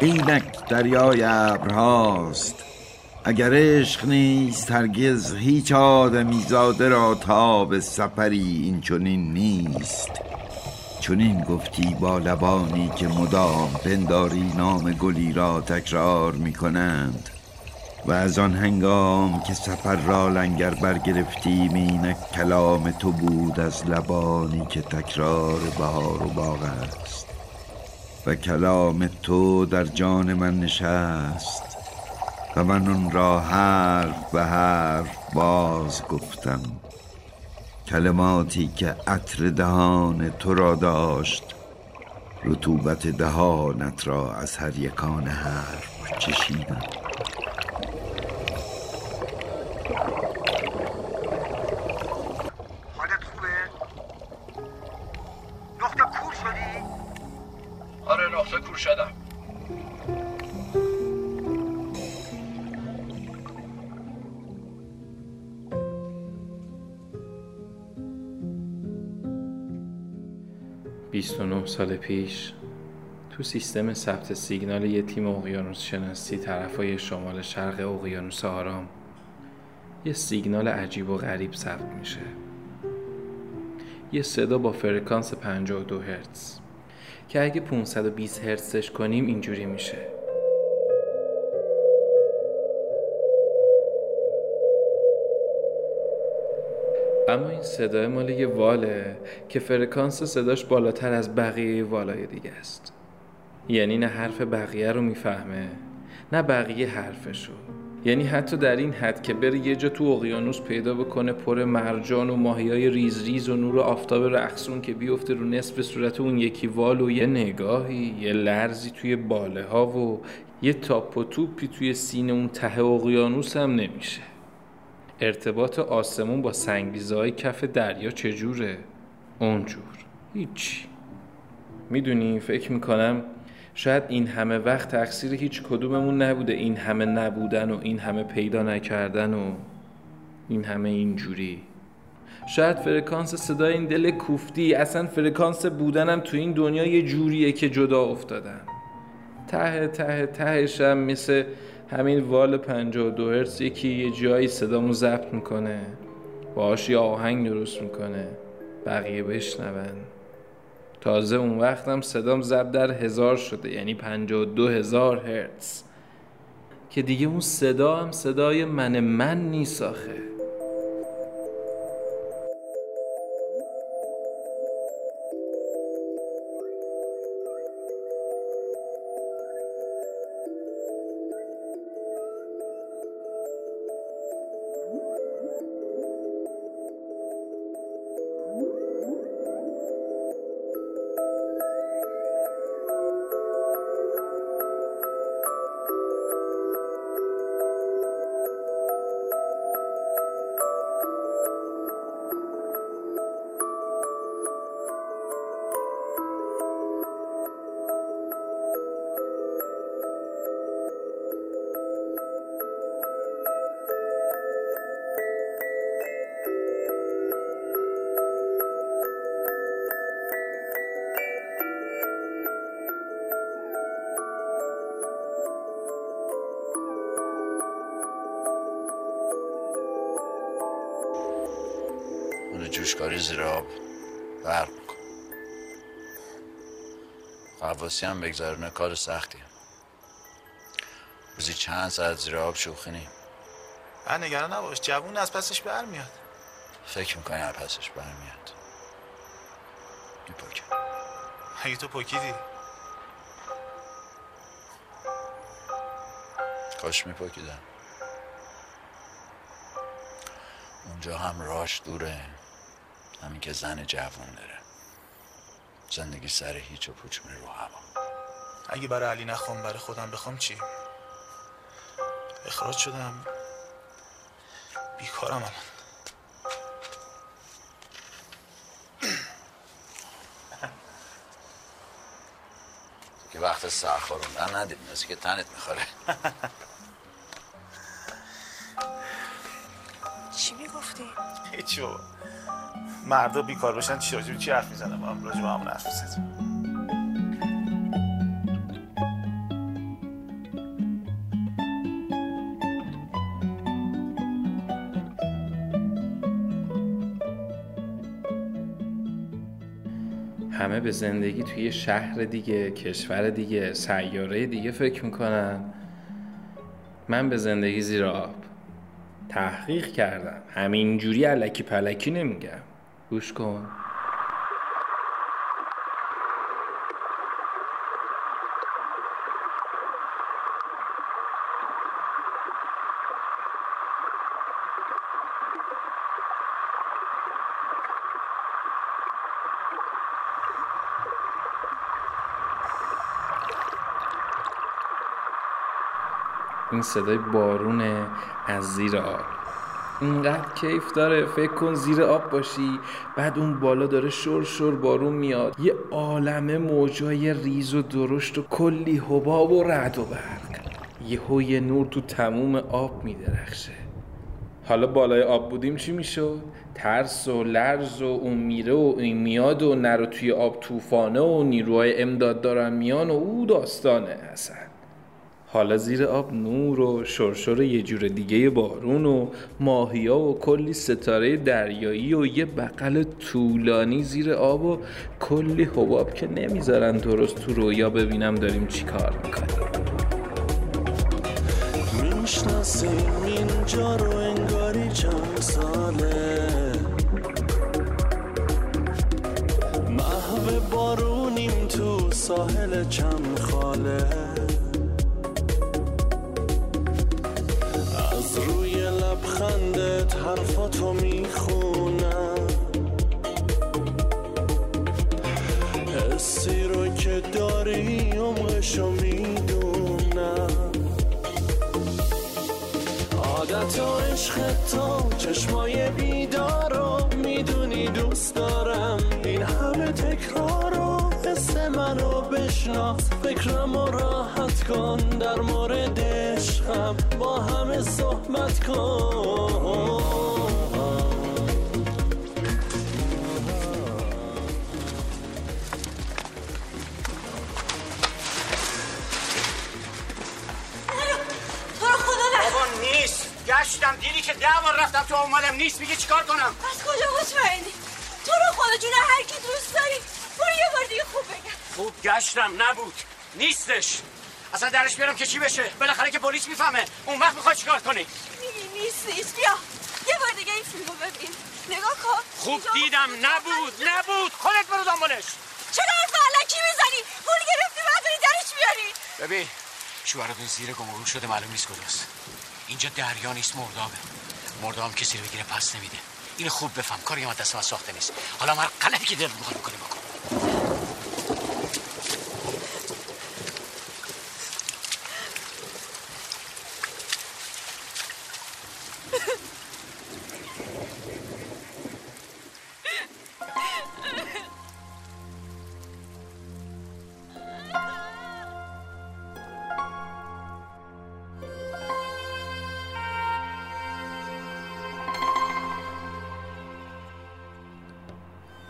اینک دریای ابرهاست. اگر عشق نیست هرگز هیچ آدمی زاده را به سفری این چنین نیست. چنین گفتی با لبانی که مدام پنداری نام گلی را تکرار می کنند و از آن هنگام که سفر را لنگر برگرفتیم اینک کلام تو بود از لبانی که تکرار بهار و باغ است. کلام تو در جان من نشست و من اون را حرف به حرف باز گفتم. کلماتی که عطر دهان تو را داشت رطوبت دهانت را از هر یکان حرف چشیدم. شدم. نه سال پیش تو سیستم ثبت سیگنال یه تیم اقیانوس شناسی طرفای شمال شرق اقیانوس آرام یه سیگنال عجیب و غریب ثبت میشه. یه صدا با فرکانس 52 هرتز. که اگه 520 هرتزش کنیم اینجوری میشه. اما این صدای مال یه واله که فرکانس صداش بالاتر از بقیه والای دیگه است. یعنی نه حرف بقیه رو می‌فهمه نه بقیه حرفشو. یعنی حتی در این حد که بره یه جا تو اقیانوس پیدا بکنه پر مرجان و ماهیای ریز ریز و نور آفتاب رقصون که بیفته رو نصف صورت اون یکی وال و یه نگاهی یه لرزی توی باله ها و یه تاپ و توپی توی سینه اون ته اقیانوس هم نمیشه. ارتباط آسمون با سنگریزه‌های کف دریا چجوره؟ اونجور. هیچی. می‌دونی؟ فکر می‌کنم شاید این همه وقت تقصیر هیچ کدوممون نبوده. این همه نبودن و این همه پیدا نکردن و این همه اینجوری. شاید فرکانس صدای این دل کوفتی اصلا فرکانس بودنم تو این دنیا یه جوریه که جدا افتادم ته ته تهشم مثل همین وال 52 هرتز یکی یه جایی صدامو ضبط می‌کنه. باهاش یه آهنگ درست می‌کنه. بقیه بشنون. تازه اون وقتم صدام ضبط در هزار شده یعنی 52 هزار هرتز. که دیگه اون صدا هم صدای من من نیست آخه. اون جوشکاری زیر آب برق میکن قواسی هم بگذارونه کار سختیه روزی چند ساعت زیر آب شوخی نیم. نگران نباش جوون از پسش برمیاد. فکر می‌کنی از پسش برمیاد؟ میپاکه اگه تو پاکیدی کاش میپاکیدم اونجا هم راش دوره. همین که زن جوون داره. زندگی سر هیچ و پوچ میره رو هوا. اگه برای علی نخوام برای خودم بخوام چی؟ اخراج شدم. بیکارم الان. که وقت سرخوروندن ندید مثل که تنت می‌خوره. چی می‌گفتی؟ بابا. مردا بیکار باشن چی راجب چی حرف می‌زنم هم راجب همون حرف می‌زنم همه به زندگی توی شهر دیگه کشور دیگه سیاره دیگه فکر می‌کنن. من به زندگی زیر آب تحقیق کردم. همینجوری علکی پلکی نمیگم. گوش کن. این صدای بارونه از زیر آب. اینقدر کیف داره فکر کن زیر آب باشی. بعد اون بالا داره شور شور بارون میاد. یه عالمه موجای ریز و درشت و کلی حباب و رعد و برق یهو یه نور تو تموم آب میدرخشه. حالا بالای آب بودیم چی می‌شد؟ ترس و لرز و اون میره و این میاد و نرو توی آب طوفانه و نیروهای امداد دارن میان و او داستانه اصلا. حالا زیر آب نور و شرشر یه جور دیگه بارون و ماهیا و کلی ستاره دریایی و یه بغل طولانی زیر آب و کلی حباب که نمی‌ذارن درست تو رویا ببینم داریم چی کار می‌کنیم. می‌شناسیم اینجا رو انگاری چند ساله. محو بارونیم تو ساحل چند خاله. حرفاتو می‌خونم. حسی رو که داری عمقشو می‌دونم. عادت و عشق تو چشمای بیدارو می‌دونی دوست دارم. این همه تکرار و حس منو بشناس. فکرم و راحت کن در مورد عشقم. با همه صحبت کن تو رو خدا نه بابا نیست. گشتم دیدی که ده بار رفتم تو اومدم نیست. میگه چیکار کنم؟ از کجا مطمئنی؟ تو رو خدا جون هر کی دوست داری برو یه بار دیگه خوب بگم. خوب گشتم نبود. نیستش. اصلا درش بیارم که چی بشه؟ بالاخره که پلیس می‌فهمه. اون وقت می‌خواد چیکار کنی؟ میگی نیست نیست بیا. یه بار دیگه این فیلمو ببین. نگاه کن. خوب دیدم. نبود. نبود. خودت برو دنبالش. چرا حرف علکی می‌زنی؟ پول گرفتی بعد درش بیاری ببین شوهرتون زیر گم و گور شده معلوم نیست کجاست. اینجا دریا نیست مردابه. مرداب کسی رو بگیره پس نمیده. اینو خوب بفهم. کاری من دست من ساخته نیست. حالا من غلطی که دلت می‌خواد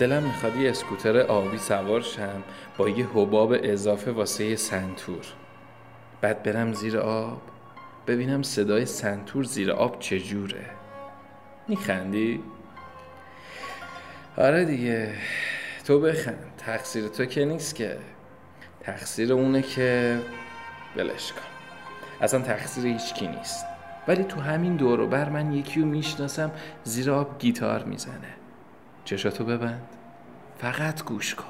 دلم می‌خواد یه اسکوتر آبی سوار شم با یه حباب اضافه واسه سنتور. بعد برم زیر آب ببینم صدای سنتور زیر آب چجوره. میخندی؟ آره دیگه تو بخند. تقصیر تو که نیست که. تقصیر اونه که بلش کن. اصلا تقصیر هیچکی نیست. ولی تو همین دور بر من یکی رو می‌شناسم زیر آب گیتار می‌زنه. چشاتو ببند. فقط گوش کن.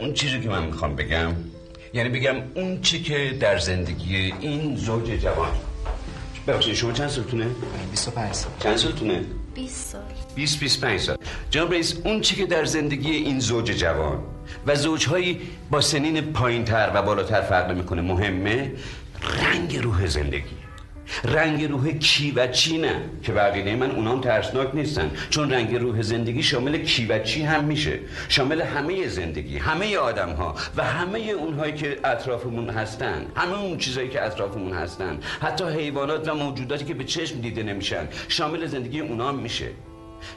اون چیزی که من می‌خوام بگم یعنی بگم اون چی که در زندگی این زوج جوان. ببخشید شما چند سالتونه؟ 25 سال. چند سالتونه؟ 20 سال. 20 25 سال. جناب رئیس اون چی که در زندگی این زوج جوان و زوجهایی با سنین پایین تر و بالاتر فرق می‌کنه مهمه؟ رنگ روح زندگی. رنگ روح کی و چی نه؟ که بقیه من اونام ترسناک نیستن. چون رنگ روح زندگی شامل کی و چی هم میشه. شامل همه زندگی همه آدم ها و همه اونهایی که اطرافمون هستن. همه اون چیزهایی که اطرافمون هستن. حتی حیوانات و موجوداتی که به چشم دیده نمیشن. شامل زندگی اونام میشه.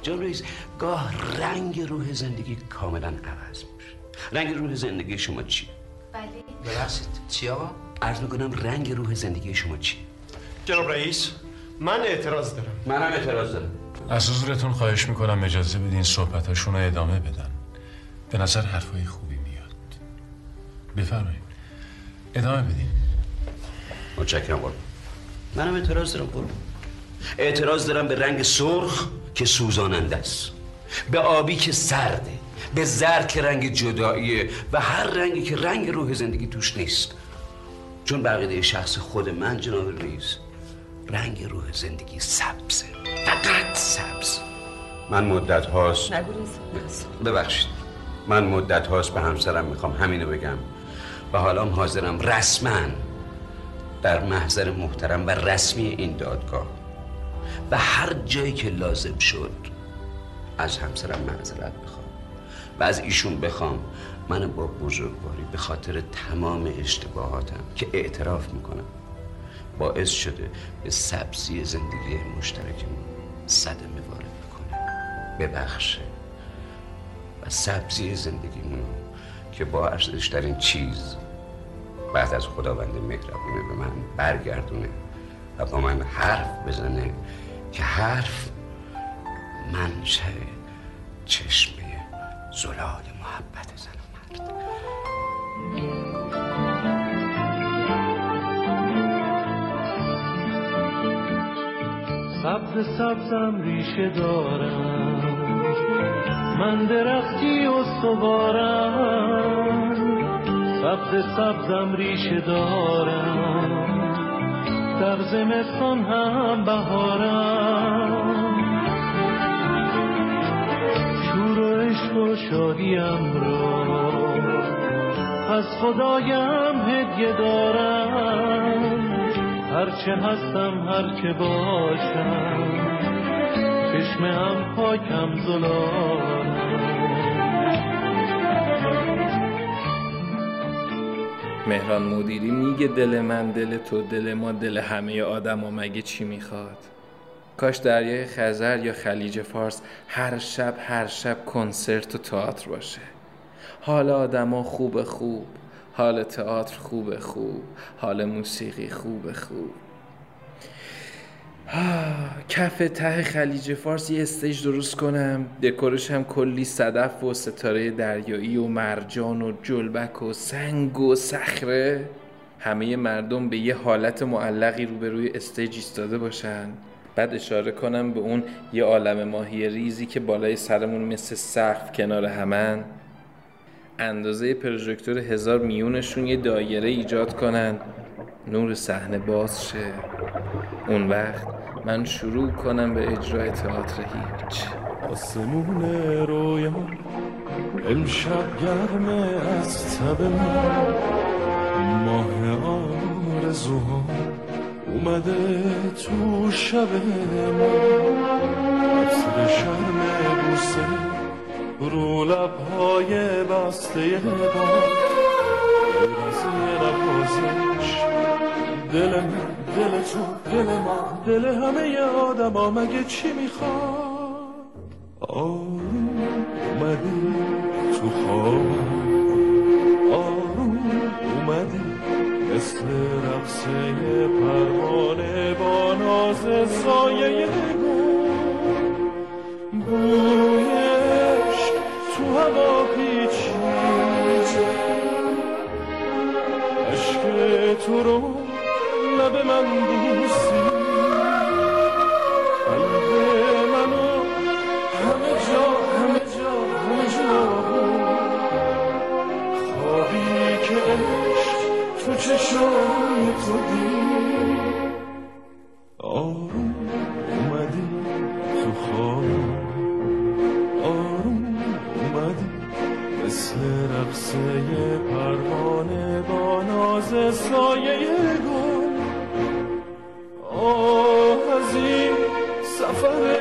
جان رئیس گاه رنگ روح زندگی کاملا عوض میشه. رنگ روح زندگی شما چی؟ بله. ببخشید چی آقا؟ عرض می‌کنم رنگ روح زندگی شما چی؟ جناب رئیس من اعتراض دارم. منم اعتراض دارم. از حضورتون خواهش می‌کنم اجازه بدین صحبتاشون رو ادامه بدن. به نظر حرفای خوبی میاد. بفرمایید. ادامه بدین. متشکرم قربان. منم اعتراض دارم قربان. اعتراض دارم به رنگ سرخ که سوزاننده است. به آبی که سرده. به زرد که رنگ جداییه. و هر رنگی که رنگ روح زندگی توش نیست. چون بقیده شخص خود من جناب رئیس رنگ روح زندگی سبزه فقط سبز. من مدت هاست. ببخشید. من مدت هاست به همسرم می‌خوام همینو بگم. و حالا حاضرم رسما در محضر محترم و رسمی این دادگاه. و هر جایی که لازم شد از همسرم معذرت بخوام و از ایشون بخوام. من با بزرگواری به خاطر تمام اشتباهاتم که اعتراف می‌کنم. باعث شده به سبزی زندگی مشترکمون صدمه وارد بکنه. ببخشه. و سبزی زندگیمون رو که با ارزشترین چیز بعد از خداوند مهربونه به من برگردونه و با من حرف بزنه که حرف منشه چشمه زلال محبت زن و مرد. سبز سبزم ریشه دارم. من درختی استوارم سبز سبزم ریشه دارم. در زمستان هم بهارم. شور و عشق و شادیم را از خدایم هدیه دارم. هرچه هستم هرچه باشم چشم هم پاکم زلالم. مهران مدیری میگه دل من دل تو دل ما دل همه آدم و مگه چی می‌خواد؟ کاش دریای خزر یا خلیج فارس هر شب هر شب کنسرت و تئاتر باشه. حال آدما خوب خوب حال تئاتر خوب خوب حال موسیقی خوب خوب. کف ته خلیج فارس یه stage درست کنم. دکورش هم کلی صدف و ستاره دریایی و مرجان و جلبک و سنگ و صخره. همه مردم به یه حالت معلقی روبروی stage ایستاده باشن. بعد اشاره کنم به اون یه عالم ماهی ریزی که بالای سرمون مثل سقف کنار همن. اندازه پروژکتور هزار میونشون یه دایره ایجاد کنن. نور صحنه باز شه. اون وقت من شروع کنم به اجرای تئاتر هیچ. آسمون رویا امشب گرمه از تب ماه آرزوها اومده تو شب من شرم بوسه رو لبهای بسته با غیر از نوازش دل من دل تو دل ما دل همه آدم مگه چی می‌خواد آروم اومدی تو خواب آروم اومدی مثل رقصه پروانه با ناز سایه گل تو هوا پیچید عشق تو رو لب من بوسی. for